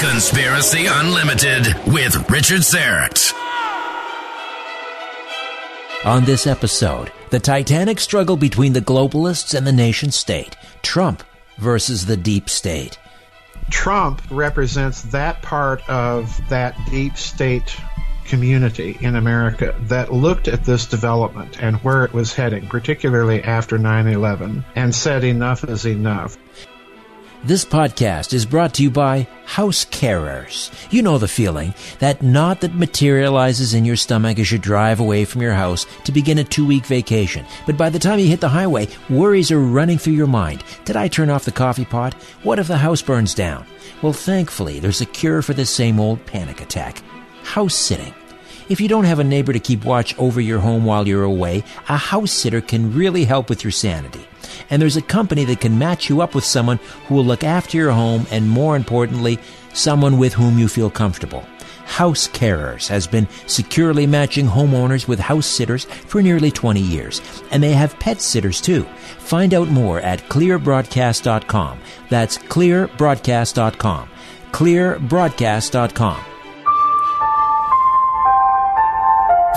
Conspiracy Unlimited with Richard Syrett. On this episode, the titanic struggle between the globalists and the nation state, Trump versus the deep state. Trump represents that part of that deep state community in America that looked at this development and where it was heading, particularly after 9 11, and said enough is enough. This podcast is brought to you by House Carers. You know the feeling, that knot that materializes in your stomach as you drive away from your house to begin a two week vacation. But by the time you hit the highway, worries are running through your mind. Did I turn off the coffee pot? What if the house burns down? Well, thankfully, there's a cure for this same old panic attack. House sitting. If you don't have a neighbor to keep watch over your home while you're away, a house sitter can really help with your sanity and there's a company that can match you up with someone who will look after your home and more importantly, someone with whom you feel comfortable. House Carers has been securely matching homeowners with house sitters for nearly 20 years, and they have pet sitters too. Find out more at clearbroadcast.com. That's clearbroadcast.com. clearbroadcast.com.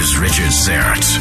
here's Richard Syrett.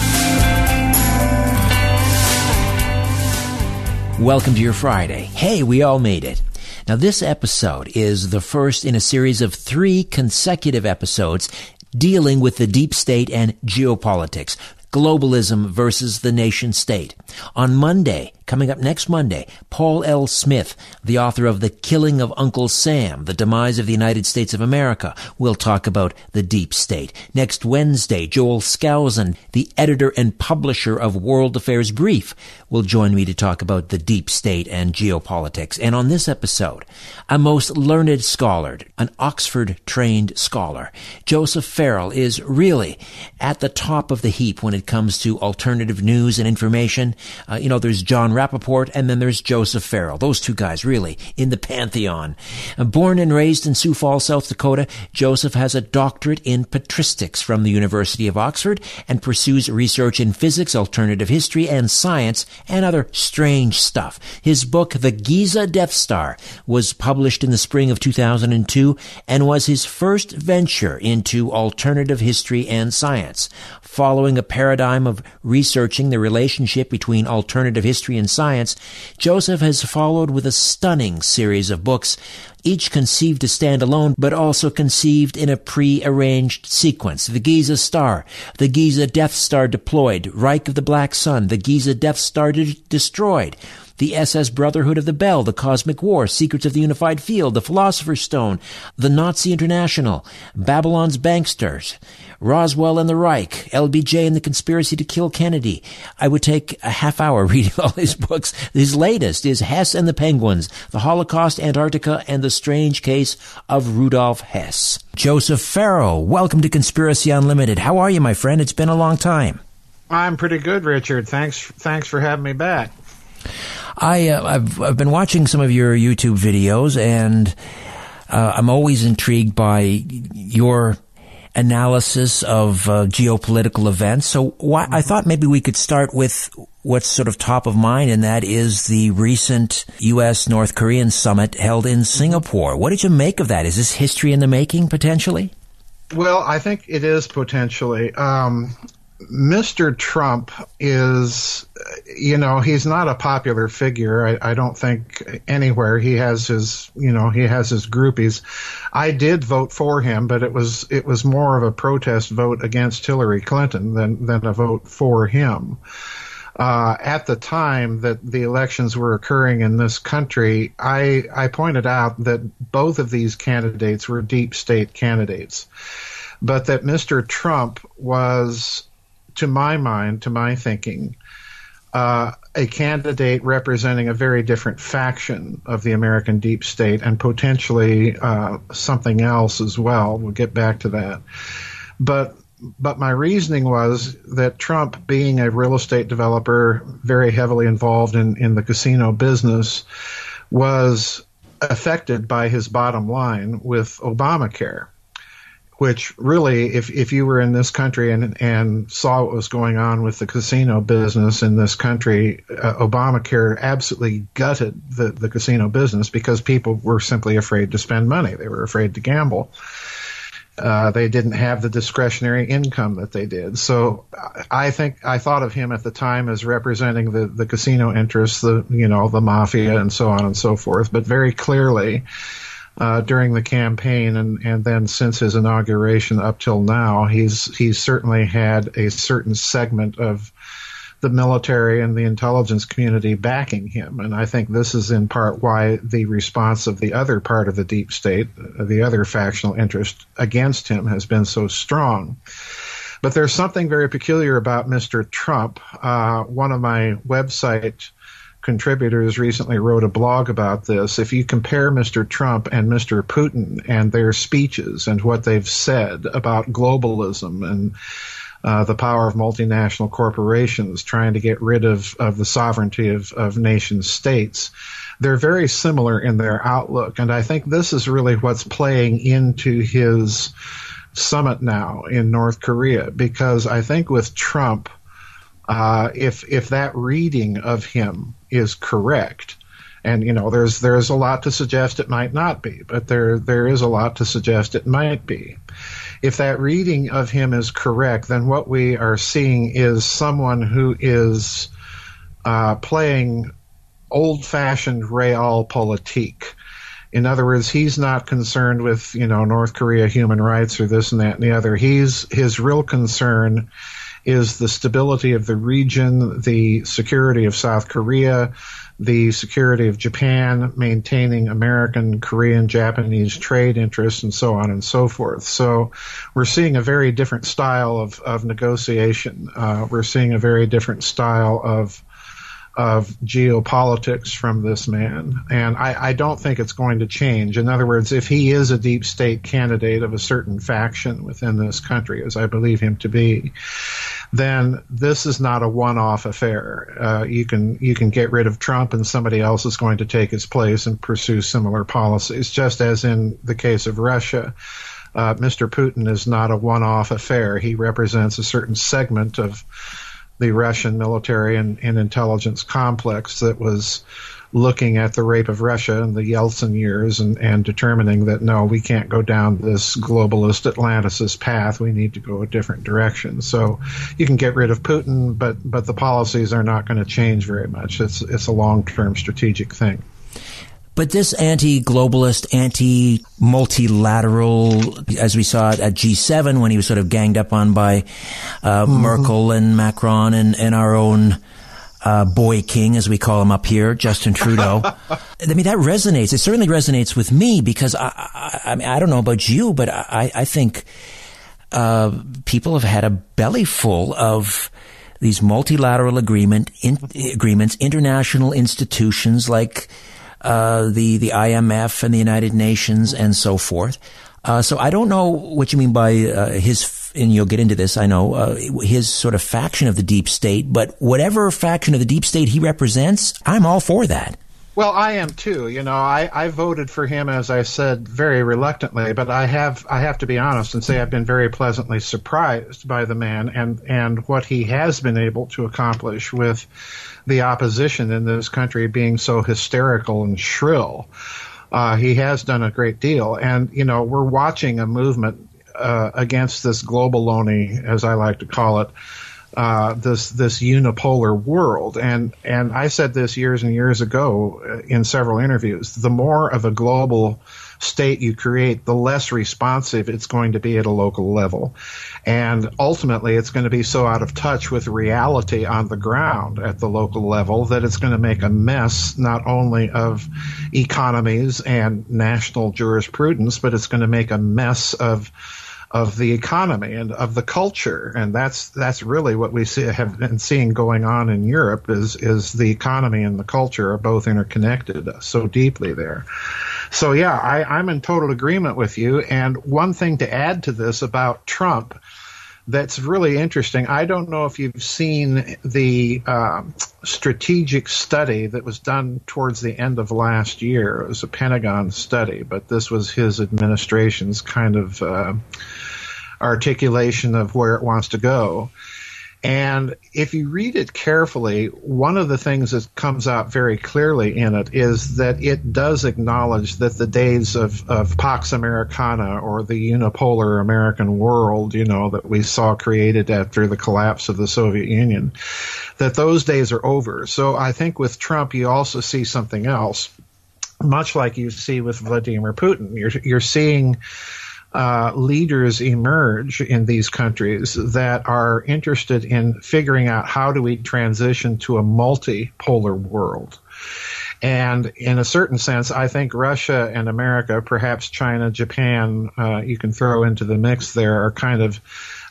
Welcome to your Friday. Hey, we all made it. Now, this episode is the first in a series of three consecutive episodes dealing with the deep state and geopolitics, globalism versus the nation state. On Monday, Coming up next Monday, Paul L. Smith, the author of The Killing of Uncle Sam, The Demise of the United States of America, will talk about the deep state. Next Wednesday, Joel Skousen, the editor and publisher of World Affairs Brief, will join me to talk about the deep state and geopolitics. And on this episode, a most learned scholar, an Oxford trained scholar, Joseph Farrell is really at the top of the heap when it comes to alternative news and information. Uh, you know, there's John Rappoport, and then there's Joseph Farrell. Those two guys, really, in the pantheon. Born and raised in Sioux Falls, South Dakota, Joseph has a doctorate in patristics from the University of Oxford and pursues research in physics, alternative history, and science, and other strange stuff. His book, The Giza Death Star, was published in the spring of 2002 and was his first venture into alternative history and science following a paradigm of researching the relationship between alternative history and science, Joseph has followed with a stunning series of books, each conceived to stand alone, but also conceived in a pre-arranged sequence. The Giza Star, the Giza Death Star deployed, Reich of the Black Sun, the Giza Death Star de- destroyed, the SS Brotherhood of the Bell, the Cosmic War, Secrets of the Unified Field, the Philosopher's Stone, the Nazi International, Babylon's Banksters, Roswell and the Reich, LBJ and the Conspiracy to Kill Kennedy. I would take a half hour reading all his books. His latest is Hess and the Penguins, The Holocaust, Antarctica, and the Strange Case of Rudolf Hess. Joseph Farrell, welcome to Conspiracy Unlimited. How are you, my friend? It's been a long time. I'm pretty good, Richard. Thanks, thanks for having me back. I uh, I've I've been watching some of your YouTube videos, and uh, I'm always intrigued by your analysis of uh, geopolitical events. So why, I thought maybe we could start with what's sort of top of mind, and that is the recent U.S. North Korean summit held in Singapore. What did you make of that? Is this history in the making potentially? Well, I think it is potentially. Um, Mr. Trump is, you know, he's not a popular figure. I, I, don't think anywhere. He has his, you know, he has his groupies. I did vote for him, but it was it was more of a protest vote against Hillary Clinton than than a vote for him. Uh, at the time that the elections were occurring in this country, I I pointed out that both of these candidates were deep state candidates, but that Mr. Trump was to my mind, to my thinking, uh, a candidate representing a very different faction of the American deep state and potentially uh, something else as well. We'll get back to that. But but my reasoning was that Trump, being a real estate developer, very heavily involved in, in the casino business, was affected by his bottom line with Obamacare which really, if, if you were in this country and, and saw what was going on with the casino business in this country, uh, Obamacare absolutely gutted the, the casino business because people were simply afraid to spend money. They were afraid to gamble. Uh, they didn't have the discretionary income that they did. So I think I thought of him at the time as representing the, the casino interests, the, you know, the mafia and so on and so forth. But very clearly, uh, during the campaign and, and then since his inauguration up till now, he's he's certainly had a certain segment of the military and the intelligence community backing him. And I think this is in part why the response of the other part of the deep state, uh, the other factional interest against him, has been so strong. But there's something very peculiar about Mr. Trump. Uh, one of my website contributors recently wrote a blog about this. If you compare Mr. Trump and Mr. Putin and their speeches and what they've said about globalism and uh, the power of multinational corporations trying to get rid of, of the sovereignty of, of nation states, they're very similar in their outlook. And I think this is really what's playing into his summit now in North Korea because I think with Trump, uh, if if that reading of him is correct, and you know there's there's a lot to suggest it might not be, but there there is a lot to suggest it might be. If that reading of him is correct, then what we are seeing is someone who is uh, playing old-fashioned real realpolitik. In other words, he's not concerned with you know North Korea human rights or this and that and the other. He's his real concern is the stability of the region, the security of South Korea, the security of Japan, maintaining American, Korean, Japanese trade interests, and so on and so forth. So we're seeing a very different style of, of negotiation. Uh, we're seeing a very different style of of geopolitics from this man. And I, I, don't think it's going to change. In other words, if he is a deep state candidate of a certain faction within this country, as I believe him to be, then this is not a one-off affair. Uh, you can you can get rid of Trump, and somebody else is going to take his place and pursue similar policies. Just as in the case of Russia, uh, Mr. Putin is not a one-off affair. He represents a certain segment of the Russian military and, and intelligence complex that was looking at the rape of Russia in the Yeltsin years and, and determining that no, we can't go down this globalist Atlanticist path. We need to go a different direction. So you can get rid of Putin, but but the policies are not going to change very much. It's it's a long term strategic thing. But this anti-globalist, anti-multilateral, as we saw it at G7 when he was sort of ganged up on by uh, mm-hmm. Merkel and Macron and, and our own uh, boy king, as we call him up here, Justin Trudeau. I mean, that resonates. It certainly resonates with me because I, I, I mean, I don't know about you, but I, I think uh, people have had a belly full of these multilateral agreement in, agreements, international institutions like uh, the the IMF and the United Nations and so forth. Uh, so I don't know what you mean by uh, his, and you'll get into this. I know uh, his sort of faction of the deep state, but whatever faction of the deep state he represents, I'm all for that. Well, I am too. You know, I, I voted for him as I said very reluctantly, but I have I have to be honest and say I've been very pleasantly surprised by the man and and what he has been able to accomplish with the opposition in this country being so hysterical and shrill. Uh, he has done a great deal, and you know we're watching a movement uh, against this globaloney, as I like to call it, uh, this this unipolar world. And and I said this years and years ago uh, in several interviews. The more of a global state you create, the less responsive it's going to be at a local level. And ultimately, it's going to be so out of touch with reality on the ground at the local level that it's going to make a mess not only of economies and national jurisprudence, but it's going to make a mess of of the economy and of the culture, and that's that's really what we see, have been seeing going on in Europe is is the economy and the culture are both interconnected so deeply there. So yeah, I, I'm in total agreement with you. And one thing to add to this about Trump that's really interesting. I don't know if you've seen the uh, strategic study that was done towards the end of last year. It was a Pentagon study, but this was his administration's kind of uh, articulation of where it wants to go. And if you read it carefully, one of the things that comes out very clearly in it is that it does acknowledge that the days of, of Pax Americana or the unipolar American world, you know, that we saw created after the collapse of the Soviet Union, that those days are over. So I think with Trump, you also see something else, much like you see with Vladimir Putin. You're, you're seeing uh, leaders emerge in these countries that are interested in figuring out how do we transition to a multipolar world. And in a certain sense, I think Russia and America, perhaps China, Japan, uh, you can throw into the mix there, are kind of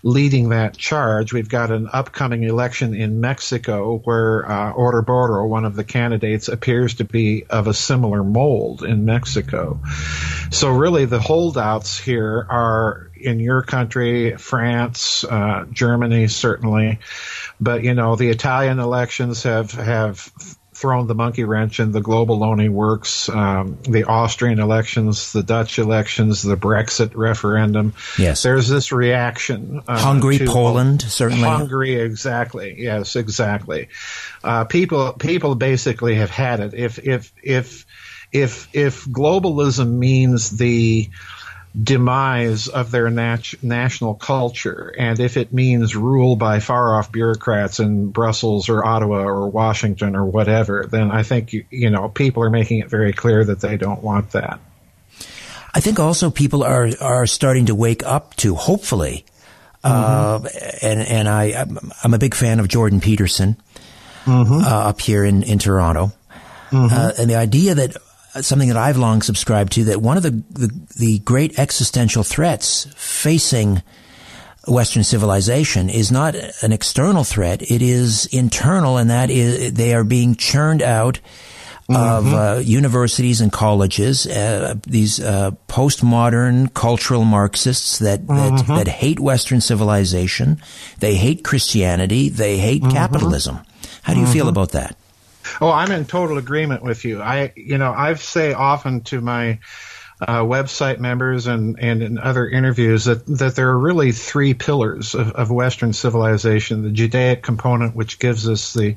leading that charge. We've got an upcoming election in Mexico where uh, Obrador, one of the candidates, appears to be of a similar mold in Mexico. So really, the holdouts here are in your country, France, uh, Germany, certainly. But you know, the Italian elections have have thrown the monkey wrench in the globaloney works, um, the Austrian elections, the Dutch elections, the Brexit referendum. Yes. There's this reaction. Uh, Hungary, Poland, certainly. Hungary, exactly. Yes, exactly. Uh, people, people basically have had it. If, if, if, if, if globalism means the, demise of their nat- national culture. And if it means rule by far off bureaucrats in Brussels or Ottawa or Washington or whatever, then I think, you, you know, people are making it very clear that they don't want that. I think also people are, are starting to wake up to, hopefully, mm-hmm. uh, and, and I, I'm a big fan of Jordan Peterson, mm-hmm. uh, up here in, in Toronto. Mm-hmm. Uh, and the idea that something that I've long subscribed to that one of the, the, the great existential threats facing Western civilization is not an external threat. It is internal and that is they are being churned out of mm-hmm. uh, universities and colleges, uh, these uh, postmodern cultural Marxists that, mm-hmm. that, that hate Western civilization, they hate Christianity, they hate mm-hmm. capitalism. How do you feel mm-hmm. about that? Oh, I'm in total agreement with you. I, you know, I say often to my uh, website members and, and in other interviews that, that there are really three pillars of, of Western civilization. The Judaic component, which gives us the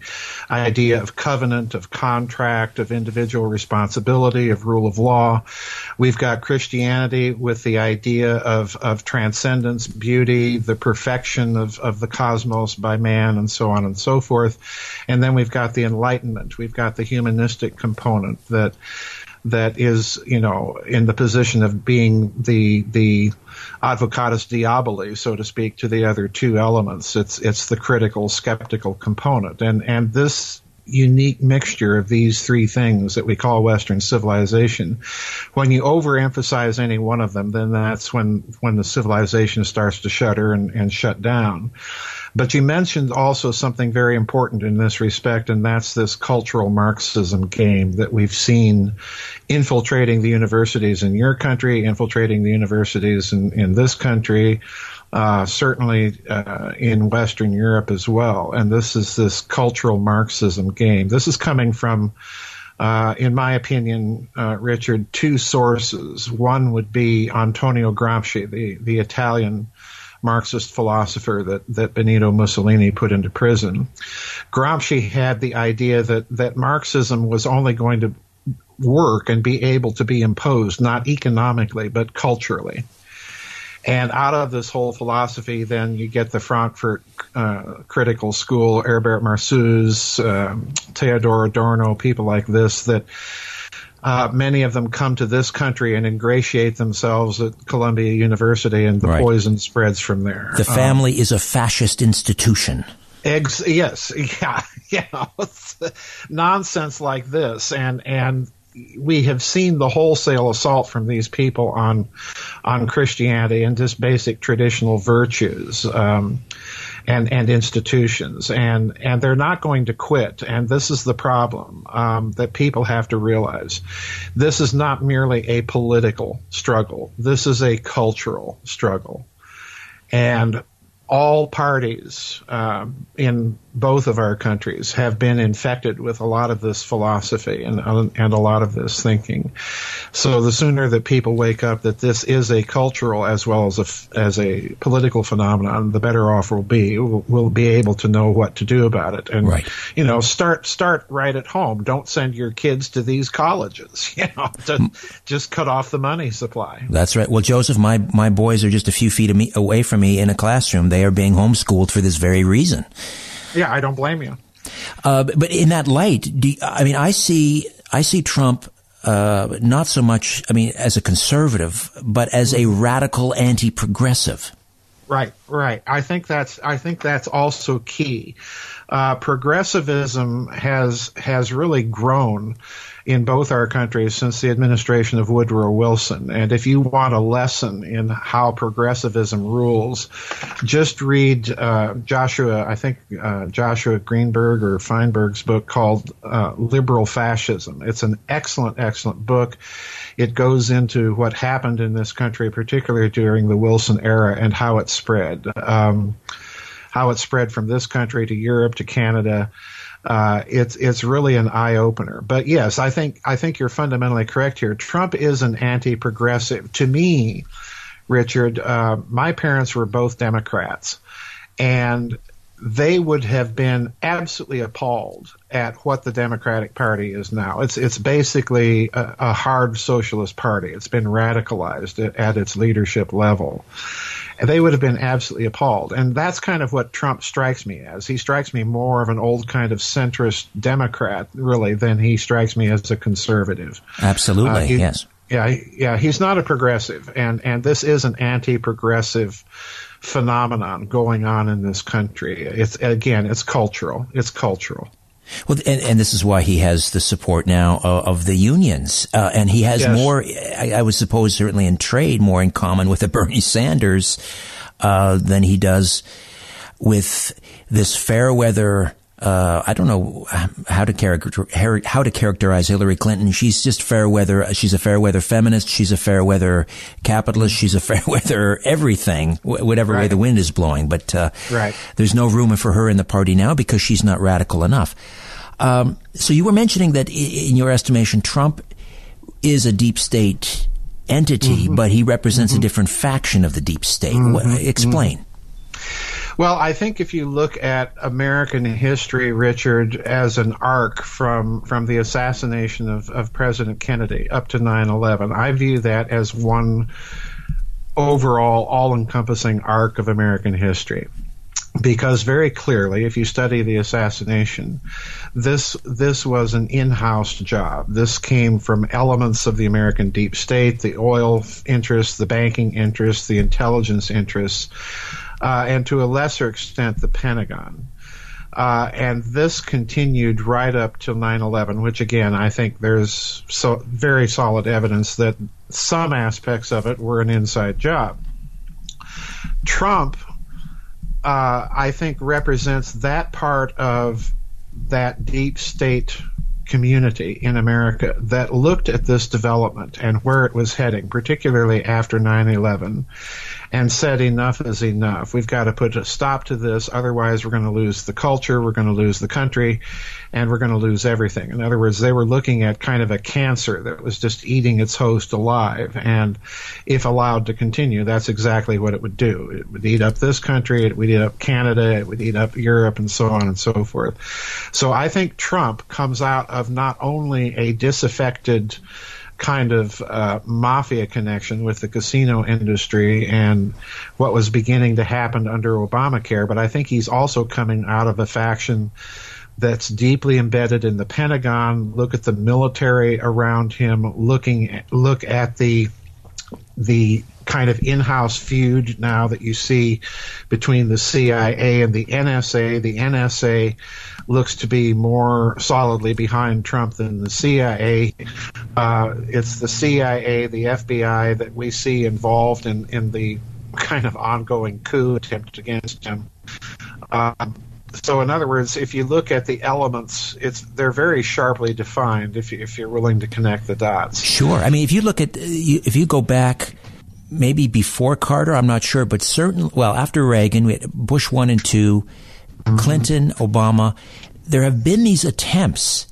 idea of covenant, of contract, of individual responsibility, of rule of law. We've got Christianity with the idea of, of transcendence, beauty, the perfection of, of the cosmos by man, and so on and so forth. And then we've got the Enlightenment. We've got the humanistic component that that is, you know, in the position of being the the advocatus diaboli, so to speak, to the other two elements. It's it's the critical, skeptical component, and and this unique mixture of these three things that we call Western civilization. When you overemphasize any one of them, then that's when when the civilization starts to shudder and, and shut down. But you mentioned also something very important in this respect, and that's this cultural Marxism game that we've seen infiltrating the universities in your country, infiltrating the universities in, in this country, uh, certainly uh, in Western Europe as well. And this is this cultural Marxism game. This is coming from uh, in my opinion, uh, Richard, two sources. One would be Antonio Gramsci, the, the Italian Marxist philosopher that, that Benito Mussolini put into prison. Gramsci had the idea that, that Marxism was only going to work and be able to be imposed, not economically, but culturally. And out of this whole philosophy, then you get the Frankfurt uh, Critical School, Herbert Marcuse, um, Theodor Adorno, people like this that uh, many of them come to this country and ingratiate themselves at Columbia University, and the right. poison spreads from there. The family um, is a fascist institution. Ex- yes, yeah, yeah, nonsense like this, and and we have seen the wholesale assault from these people on on Christianity and just basic traditional virtues. Um, and, and institutions and, and they're not going to quit. And this is the problem, um, that people have to realize. This is not merely a political struggle. This is a cultural struggle. And all parties um, in both of our countries have been infected with a lot of this philosophy and and a lot of this thinking. So the sooner that people wake up that this is a cultural as well as a as a political phenomenon, the better off we'll be. We'll, we'll be able to know what to do about it, and right. you know, start start right at home. Don't send your kids to these colleges. You know, to mm. just cut off the money supply. That's right. Well, Joseph, my my boys are just a few feet away from me in a classroom. They are being homeschooled for this very reason. Yeah, I don't blame you. Uh, but in that light, you, I mean, I see I see Trump uh, not so much, I mean, as a conservative, but as a radical anti-progressive. Right, right. I think that's I think that's also key. Uh, progressivism has has really grown in both our countries since the administration of Woodrow Wilson. And if you want a lesson in how progressivism rules, just read uh, Joshua, I think uh, Joshua Greenberg or Feinberg's book called uh, Liberal Fascism. It's an excellent, excellent book. It goes into what happened in this country, particularly during the Wilson era, and how it spread. Um, how it spread from this country to Europe to Canada uh, it's it's really an eye opener. But yes, I think I think you're fundamentally correct here. Trump is an anti-progressive. To me, Richard, uh, my parents were both Democrats, and they would have been absolutely appalled at what the Democratic Party is now. It's it's basically a, a hard socialist party. It's been radicalized at, at its leadership level they would have been absolutely appalled. And that's kind of what Trump strikes me as. He strikes me more of an old kind of centrist Democrat, really, than he strikes me as a conservative. Absolutely, uh, he, yes. Yeah, yeah, he's not a progressive, and and this is an anti-progressive phenomenon going on in this country. It's again, it's cultural. It's cultural. Well, and, and, this is why he has the support now of, of the unions, uh, and he has yes. more. I, I, would suppose certainly in trade more in common with a Bernie Sanders uh, than he does with this fair weather. Uh, I don't know how to character how to characterize Hillary Clinton. She's just fair weather. She's a fair weather feminist. She's a fair weather capitalist. She's a fair weather everything, whatever right. way the wind is blowing. But uh, right. there's no room for her in the party now because she's not radical enough. Um, so you were mentioning that in your estimation, Trump is a deep state entity, mm-hmm. but he represents mm-hmm. a different faction of the deep state. Mm-hmm. What, explain. Well, I think if you look at American history, Richard, as an arc from from the assassination of, of President Kennedy up to 9/11, I view that as one overall, all-encompassing arc of American history because very clearly, if you study the assassination, this this was an in-house job. This came from elements of the American deep state, the oil interests, the banking interests, the intelligence interests, uh, and to a lesser extent, the Pentagon. Uh, and this continued right up till 9/11, which again I think there's so very solid evidence that some aspects of it were an inside job. Trump uh, I think represents that part of that deep state community in America that looked at this development and where it was heading, particularly after 9 11, and said enough is enough. We've got to put a stop to this, otherwise, we're going to lose the culture, we're going to lose the country, and we're going to lose everything. In other words, they were looking at kind of a cancer that was just eating its host alive. And if allowed to continue, that's exactly what it would do. It would eat up this country, it would eat up Canada, it would eat up Europe, and so on and so forth. So I think Trump comes out of not only a disaffected kind of uh, mafia connection with the casino industry and what was beginning to happen under Obamacare, but I think he's also coming out of a faction that's deeply embedded in the Pentagon. Look at the military around him. Looking look at the the kind of in-house feud now that you see between the CIA and the NSA. The NSA looks to be more solidly behind Trump than the CIA. Uh, it's the CIA, the FBI that we see involved in, in the kind of ongoing coup attempt against him. Um, so, in other words, if you look at the elements, it's they're very sharply defined. If you, if you're willing to connect the dots, sure. I mean, if you look at if you go back maybe before Carter, I'm not sure, but certain well after Reagan, we had Bush one and 2 mm-hmm. Clinton, Obama, there have been these attempts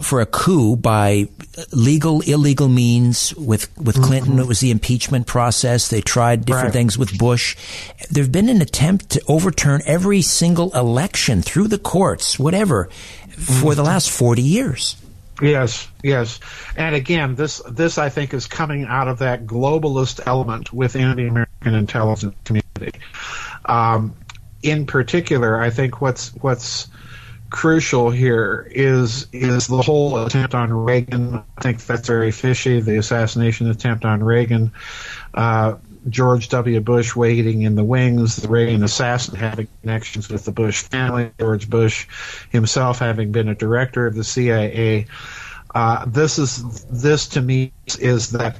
for a coup by legal, illegal means. With with mm-hmm. Clinton, it was the impeachment process. They tried different right. things with Bush. There's been an attempt to overturn every single election through the courts, whatever, mm-hmm. for the last forty years. Yes, yes, and again, this this I think is coming out of that globalist element within the American intelligence community. Um, in particular, I think what's what's crucial here is is the whole attempt on Reagan. I think that's very fishy. The assassination attempt on Reagan, uh, George W. Bush waiting in the wings, the Reagan assassin having connections with the Bush family, George Bush himself having been a director of the CIA. Uh, this is this to me is that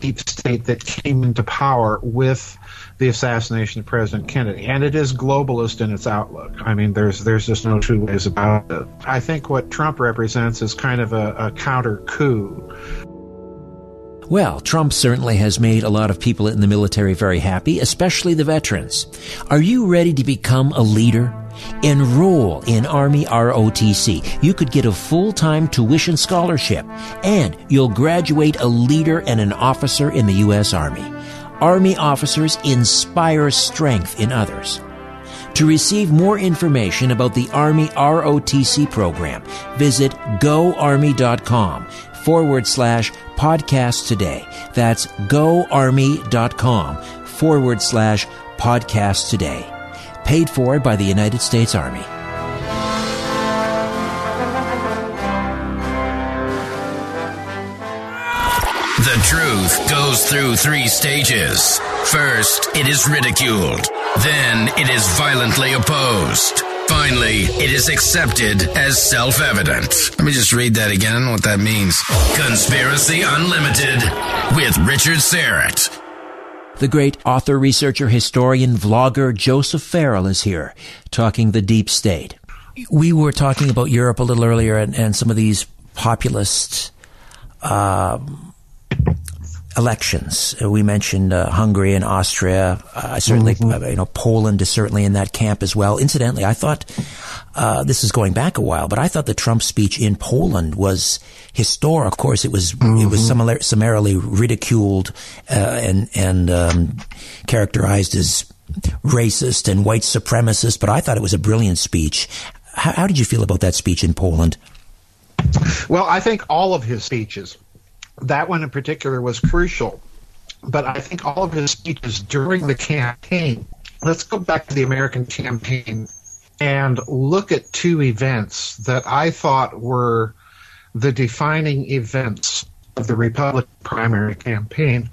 deep state that came into power with the assassination of President Kennedy, and it is globalist in its outlook. I mean, there's there's just no two ways about it. I think what Trump represents is kind of a, a counter coup. Well, Trump certainly has made a lot of people in the military very happy, especially the veterans. Are you ready to become a leader? Enroll in Army ROTC. You could get a full-time tuition scholarship and you'll graduate a leader and an officer in the U.S. Army. Army officers inspire strength in others. To receive more information about the Army ROTC program, visit goarmy.com forward slash podcast today. That's goarmy.com forward slash podcast today. Paid for by the United States Army. The truth goes through three stages. First, it is ridiculed. Then, it is violently opposed. Finally, it is accepted as self evident. Let me just read that again. I don't know what that means. Conspiracy Unlimited with Richard Syrett. The great author, researcher, historian, vlogger Joseph Farrell is here talking the deep state. We were talking about Europe a little earlier and, and some of these populist um, elections. Uh, we mentioned uh, Hungary and Austria. Uh, certainly, mm-hmm. Uh, you know, Poland is certainly in that camp as well. Incidentally, I thought uh, this is going back a while, but I thought the Trump speech in Poland was historic. Of course, it was mm-hmm. it was mm-hmm. summarily ridiculed uh, and and um, characterized as racist and white supremacist. But I thought it was a brilliant speech. How, how did you feel about that speech in Poland? Well, I think all of his speeches that one in particular was crucial. But I think all of his speeches during the campaign, let's go back to the American campaign and look at two events that I thought were the defining events of the Republican primary campaign.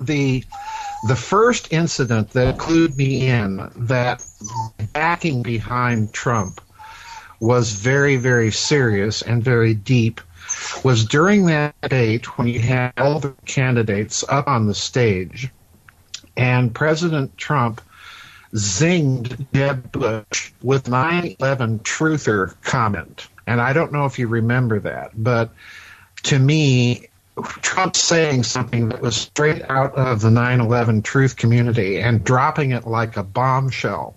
The the first incident that clued me in that backing behind Trump was very, very serious and very deep was during that debate when you had all the candidates up on the stage, and President Trump zinged Jeb Bush with 9/11 truther comment. And I don't know if you remember that, but to me, Trump saying something that was straight out of the 9/11 truth community and dropping it like a bombshell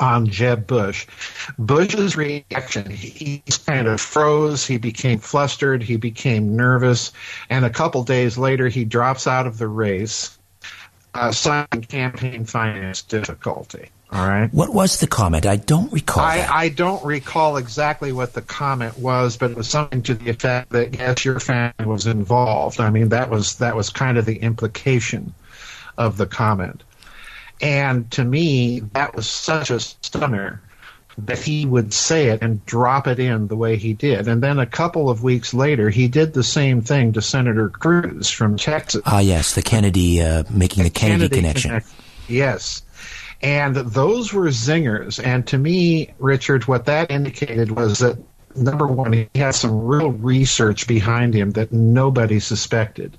on Jeb Bush. Bush's reaction, he kind of froze, he became flustered, he became nervous, and a couple days later he drops out of the race, uh, citing campaign finance difficulty. All right. What was the comment? I don't recall. I, I, don't recall exactly what the comment was, but it was something to the effect that yes, your family was involved. I mean, that was that was kind of the implication of the comment. And to me, that was such a stunner that he would say it and drop it in the way he did. And then a couple of weeks later, he did the same thing to Senator Cruz from Texas. Ah, yes, the Kennedy, uh, making the, the Kennedy, Kennedy, connection. Connect- yes. And those were zingers. And to me, Richard, what that indicated was that number one, he had some real research behind him that nobody suspected.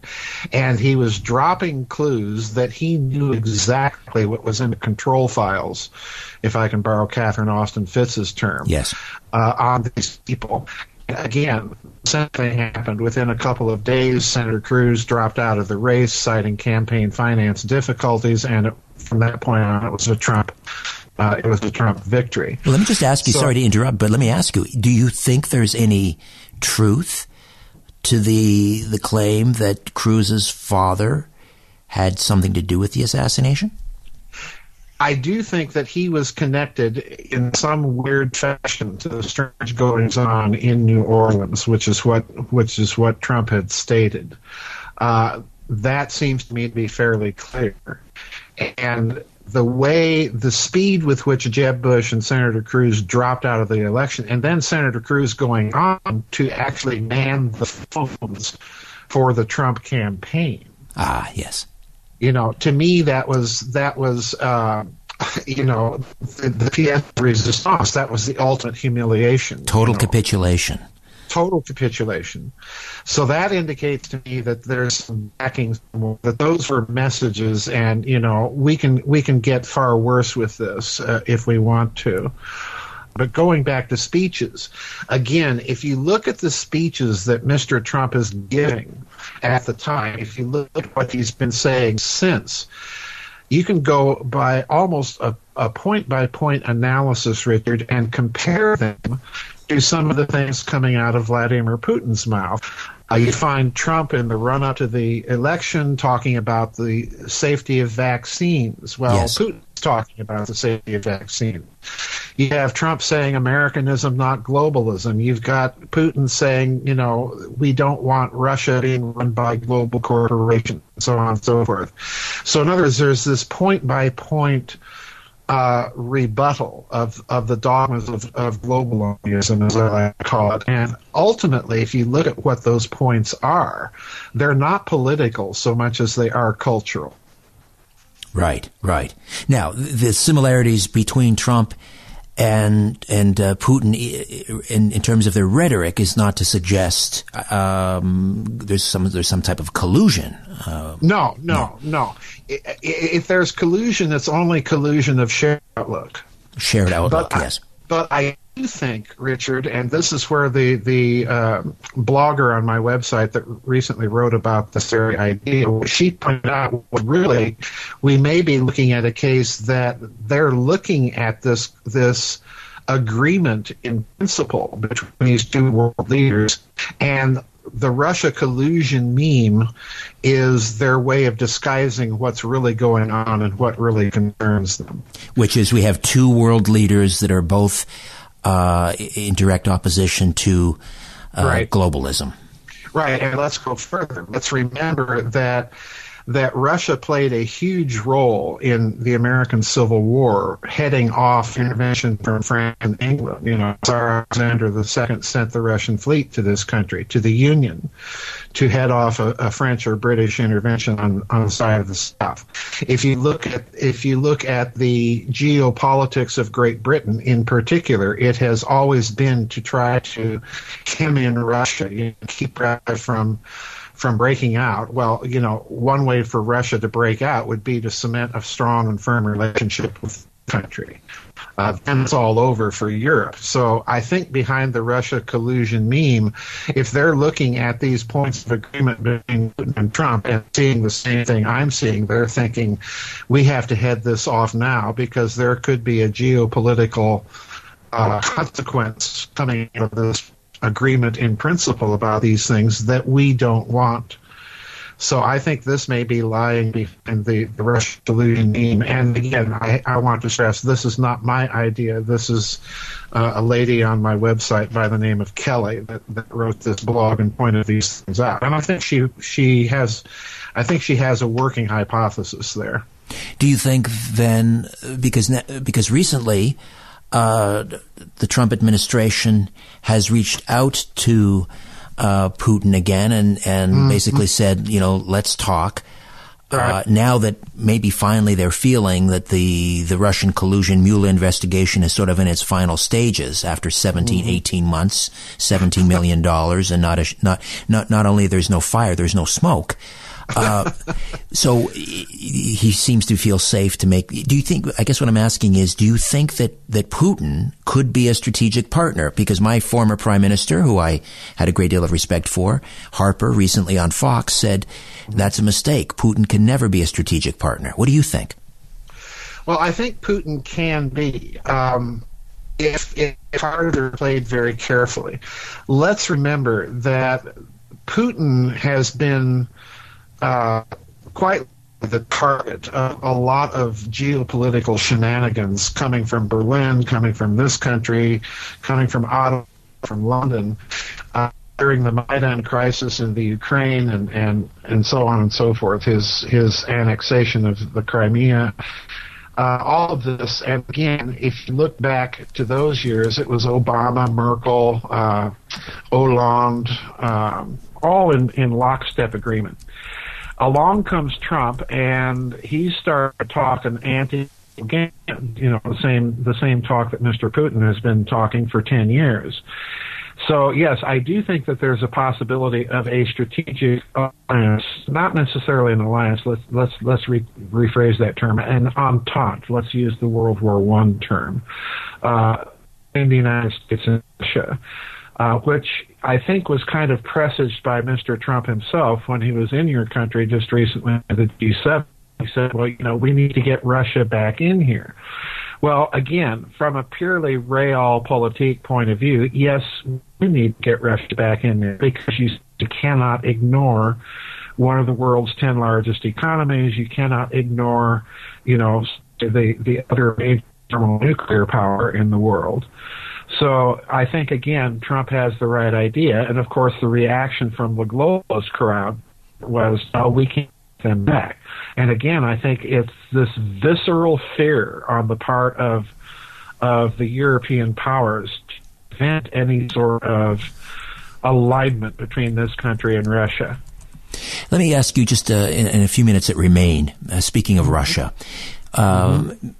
And he was dropping clues that he knew exactly what was in the control files, if I can borrow Catherine Austin Fitts's term. Yes. Uh, on these people. Again, same thing happened. Within a couple of days, Senator Cruz dropped out of the race, citing campaign finance difficulties, and from that point on, it was a Trump uh, it was a Trump victory. Let me just ask you. So, sorry to interrupt, but let me ask you: Do you think there's any truth to the the claim that Cruz's father had something to do with the assassination? I do think that he was connected in some weird fashion to the strange goings on in New Orleans, which is what which is what Trump had stated. Uh, that seems to me to be fairly clear, and the way, the speed with which Jeb Bush and Senator Cruz dropped out of the election, and then Senator Cruz going on to actually man the phones for the Trump campaign. Ah, yes. You know, to me, that was that was. Uh, you know, the, the pièce de résistance. That was the ultimate humiliation. Total you know. capitulation total capitulation. So that indicates to me that there's some backing that those were messages, and you know we can we can get far worse with this uh, if we want to. But going back to speeches, again, if you look at the speeches that Mr. Trump is giving at the time, if you look at what he's been saying since, you can go by almost a point by point analysis, Richard, and compare them to some of the things coming out of Vladimir Putin's mouth. Uh, you find Trump in the run up to the election talking about the safety of vaccines. Well, yes. Putin's talking about the safety of vaccines. You have Trump saying Americanism, not globalism. You've got Putin saying, you know, we don't want Russia being run by global corporations, so on and so forth. So, in other words, there's this point by point uh, rebuttal of, of the dogmas of, of globalism, as I call it. And ultimately, if you look at what those points are, they're not political so much as they are cultural. Right, right. Now, the similarities between Trump and and uh, Putin, in, in terms of their rhetoric, is not to suggest um, there's some there's some type of collusion. Uh, no, no, no, no. If there's collusion, it's only collusion of shared outlook. Shared outlook, but yes. I, but I think, Richard, and this is where the the uh, blogger on my website that recently wrote about this very idea, she pointed out really we may be looking at a case that they're looking at this this agreement in principle between these two world leaders and the Russia collusion meme is their way of disguising what's really going on and what really concerns them. Which is we have two world leaders that are both uh, in direct opposition to uh, right. globalism. Right, and let's go further. Let's remember that that Russia played a huge role in the American Civil War, heading off intervention from France and England. You know, Tsar Alexander II sent the Russian fleet to this country, to the Union, to head off a, a French or British intervention on, on the side of the South. If you look at if you look at the geopolitics of Great Britain in particular, it has always been to try to hem in Russia, you know, keep Russia from from breaking out, well, you know, one way for Russia to break out would be to cement a strong and firm relationship with the country. Uh, then it's all over for Europe. So I think behind the Russia collusion meme, if they're looking at these points of agreement between Putin and Trump and seeing the same thing I'm seeing, they're thinking we have to head this off now because there could be a geopolitical uh, consequence coming out of this agreement in principle about these things that we don't want. So I think this may be lying behind the, the Russian collusion meme. And again, I, I want to stress this is not my idea. This is uh, a lady on my website by the name of Kelly that, that wrote this blog and pointed these things out. And I think she she has, I think she has a working hypothesis there. Do you think then, because because recently uh, the Trump administration has reached out to uh, Putin again and and mm-hmm. basically said, you know, let's talk. Right. Uh, now that maybe finally they're feeling that the, the Russian collusion Mueller investigation is sort of in its final stages after 17, mm-hmm. 18 months, $17 million, and not, a, not, not, not only there's no fire, there's no smoke. Uh, so he seems to feel safe to make. Do you think? I guess what I'm asking is, do you think that that Putin could be a strategic partner? Because my former prime minister, who I had a great deal of respect for, Harper, recently on Fox, said that's a mistake. Putin can never be a strategic partner. What do you think? Well, I think Putin can be. Um, if, if cards played very carefully. Let's remember that Putin has been uh, quite the target of a lot of geopolitical shenanigans coming from Berlin, coming from this country, coming from Ottawa, from London, uh, during the Maidan crisis in the Ukraine, and, and, and so on and so forth. His his annexation of the Crimea. Uh, all of this, and again, if you look back to those years, it was Obama, Merkel, uh, Hollande, um, all in, in lockstep agreement along comes Trump, and he started talking anti again, you know, the same the same talk that Mr. Putin has been talking for ten years. So yes, I do think that there's a possibility of a strategic alliance, not necessarily an alliance. Let's let's let's re- rephrase that term. An entente. Let's use the World War One term. Uh, in the United States and Russia uh, which I think was kind of presaged by Mr. Trump himself when he was in your country just recently at the G7. He said, well, you know, we need to get Russia back in here. Well, again, from a purely realpolitik point of view, yes, we need to get Russia back in there because you cannot ignore one of the world's 10 largest economies. You cannot ignore, you know, the, the other major nuclear power in the world. So I think again, Trump has the right idea, and of course, the reaction from the globalist crowd was, "Oh, we can't them back." And again, I think it's this visceral fear on the part of of the European powers to prevent any sort of alignment between this country and Russia. Let me ask you just uh, in, in, a few minutes that remain. Uh, speaking of. Russia, um.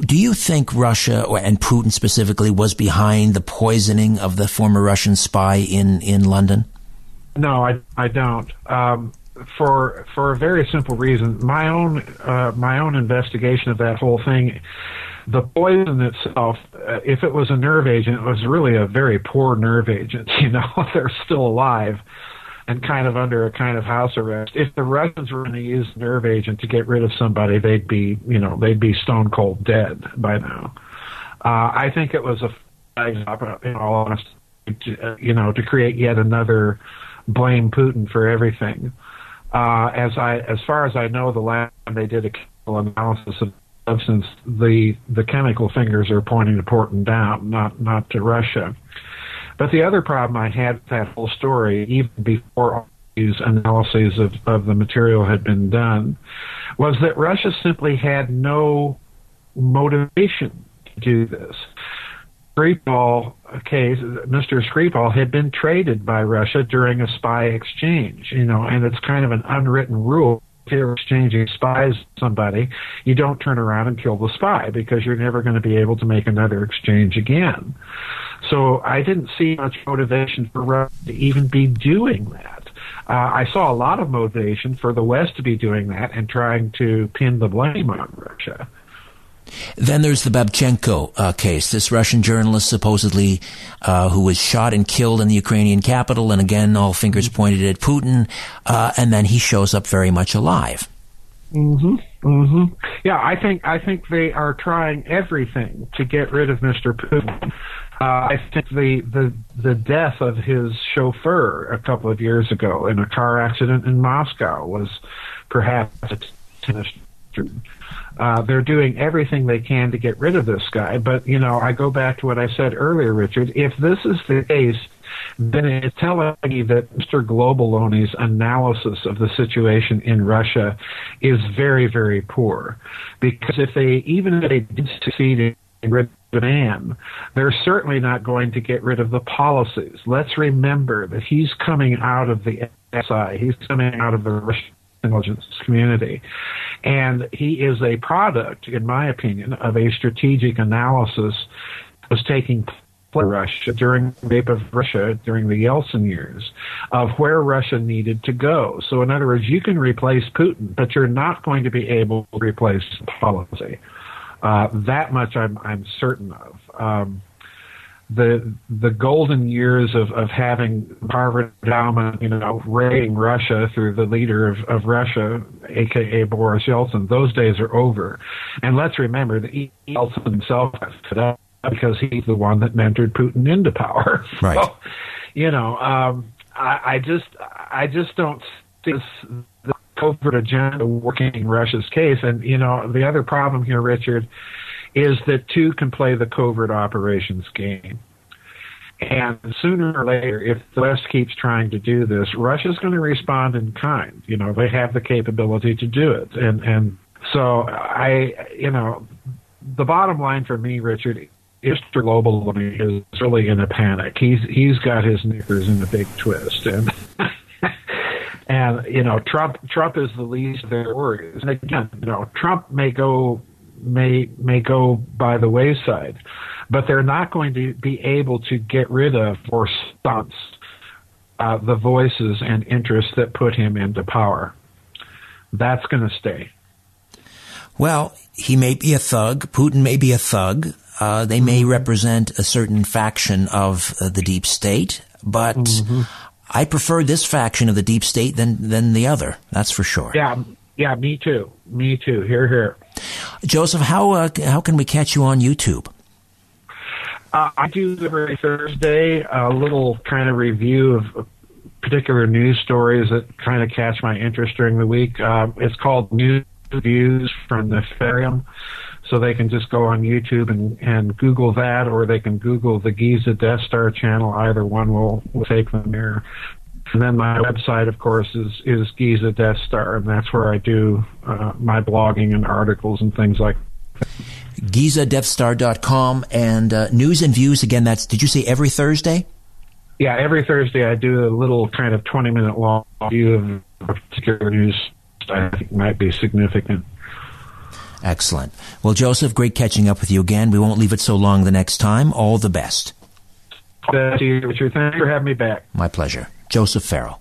Do you think Russia and Putin specifically was behind the poisoning of the former Russian spy in, in London? No, I, I don't. Um, for for a very simple reason. My own uh, my own investigation of that whole thing. The poison itself, uh, if it was a nerve agent, it was really a very poor nerve agent. You know, they're still alive and kind of under a kind of house arrest. If the Russians were going to use nerve agent to get rid of somebody, they'd be, you know, they'd be stone cold dead by now. Uh, I think it was a, in all honesty, to, you know, to create yet another blame Putin for everything. Uh, as I, as far as I know, the last time they did a chemical analysis of substance, the the chemical fingers are pointing to Porton Down, not not to Russia. But the other problem I had with that whole story, even before all these analyses of, of the material had been done, was that Russia simply had no motivation to do this. Skripal case, Mr. Skripal had been traded by Russia during a spy exchange, you know, and it's kind of an unwritten rule. If you're exchanging spies somebody, you don't turn around and kill the spy because you're never going to be able to make another exchange again. So I didn't see much motivation for Russia to even be doing that. Uh, I saw a lot of motivation for the West to be doing that and trying to pin the blame on Russia. Then there's the Babchenko uh, case. This Russian journalist, supposedly, uh, who was shot and killed in the Ukrainian capital, and again, all fingers pointed at Putin. Uh, and then he shows up very much alive. Mm-hmm. Mm-hmm. Yeah, I think I think they are trying everything to get rid of Mr. Putin. Uh, I think the, the the death of his chauffeur a couple of years ago in a car accident in Moscow was perhaps a uh, they're doing everything they can to get rid of this guy. But you know, I go back to what I said earlier, Richard. If this is the case, then it's telling me that Mr. Globaloni's analysis of the situation in Russia is very, very poor. Because if they, even if they did succeed in rid demand. They're certainly not going to get rid of the policies. Let's remember that he's coming out of the SI. He's coming out of the Russian intelligence community. And he is a product, in my opinion, of a strategic analysis that was taking place Russia during the rape of Russia during the Yeltsin years of where Russia needed to go. So in other words, you can replace Putin, but you're not going to be able to replace policy. Uh, that much I'm I'm certain of. Um, the the golden years of, of having Harvard endowment, you know, raiding Russia through the leader of, of Russia, aka Boris Yeltsin, those days are over. And let's remember that Yeltsin himself today because he's the one that mentored Putin into power. Right. So, you know, um, I, I just I just don't see this covert agenda working in Russia's case. And you know, the other problem here, Richard, is that two can play the covert operations game. And sooner or later, if the West keeps trying to do this, Russia's going to respond in kind. You know, they have the capability to do it. And and so I, you know, the bottom line for me, Richard, Mr. Global is really in a panic. He's he's got his knickers in a big twist, and and you know Trump Trump is the least of their worries. And again, you know Trump may go may may go by the wayside, but they're not going to be able to get rid of or stop uh, the voices and interests that put him into power. That's going to stay. Well, he may be a thug. Putin may be a thug. Uh, they may mm-hmm. represent a certain faction of uh, the deep state, but mm-hmm. I prefer this faction of the deep state than than the other. That's for sure. Yeah, yeah, me too. Me too. Here, here. Joseph, how uh, how can we catch you on YouTube? Uh, I do every Thursday a little kind of review of particular news stories that kind of catch my interest during the week. Uh, it's called News Views from the Nefarium. So they can just go on YouTube and, and Google that, or they can Google the Giza Death Star channel. Either one will, will take them there. And then my website, of course, is, is Giza Death Star, and that's where I do uh, my blogging and articles and things like that. GizaDeathStar.com and uh, news and views. Again, that's, did you say every Thursday? Yeah, every Thursday I do a little kind of 20 minute long view of a particular news I think might be significant. Excellent. Well, Joseph, great catching up with you again. We won't leave it so long the next time. All the best. Thank you, Richard. Thanks for having me back. My pleasure. Joseph Farrell.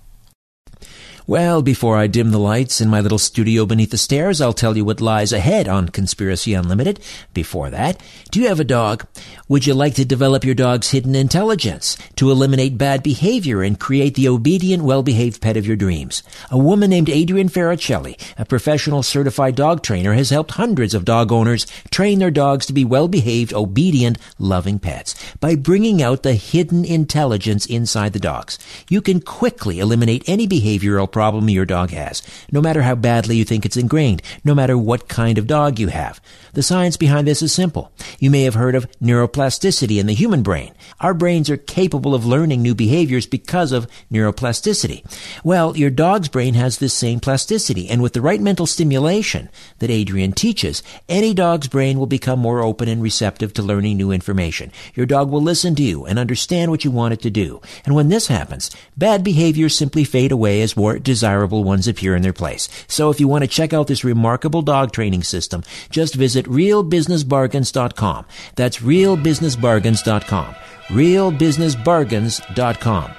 Well, before I dim the lights in my little studio beneath the stairs, I'll tell you what lies ahead on Conspiracy Unlimited. Before that, do you have a dog? Would you like to develop your dog's hidden intelligence to eliminate bad behavior and create the obedient, well-behaved pet of your dreams? A woman named Adrienne Farricelli, a professional certified dog trainer, has helped hundreds of dog owners train their dogs to be well-behaved, obedient, loving pets by bringing out the hidden intelligence inside the dogs. You can quickly eliminate any behavioral problem your dog has, no matter how badly you think it's ingrained, no matter what kind of dog you have. The science behind this is simple. You may have heard of neuroplasticity in the human brain. Our brains are capable of learning new behaviors because of neuroplasticity. Well, your dog's brain has this same plasticity, and with the right mental stimulation that Adrienne teaches, any dog's brain will become more open and receptive to learning new information. Your dog will listen to you and understand what you want it to do. And when this happens, bad behaviors simply fade away as more desirable ones appear in their place. So if you want to check out this remarkable dog training system, just visit realbusinessbargains.com. That's realbusinessbargains.com. realbusinessbargains.com.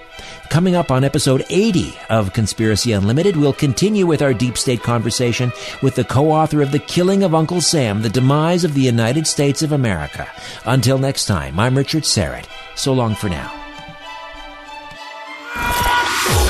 Coming up on episode 80 of Conspiracy Unlimited, we'll continue with our deep state conversation with the co-author of The Killing of Uncle Sam, The Demise of the United States of America. Until next time, I'm Richard Syrett. So long for now.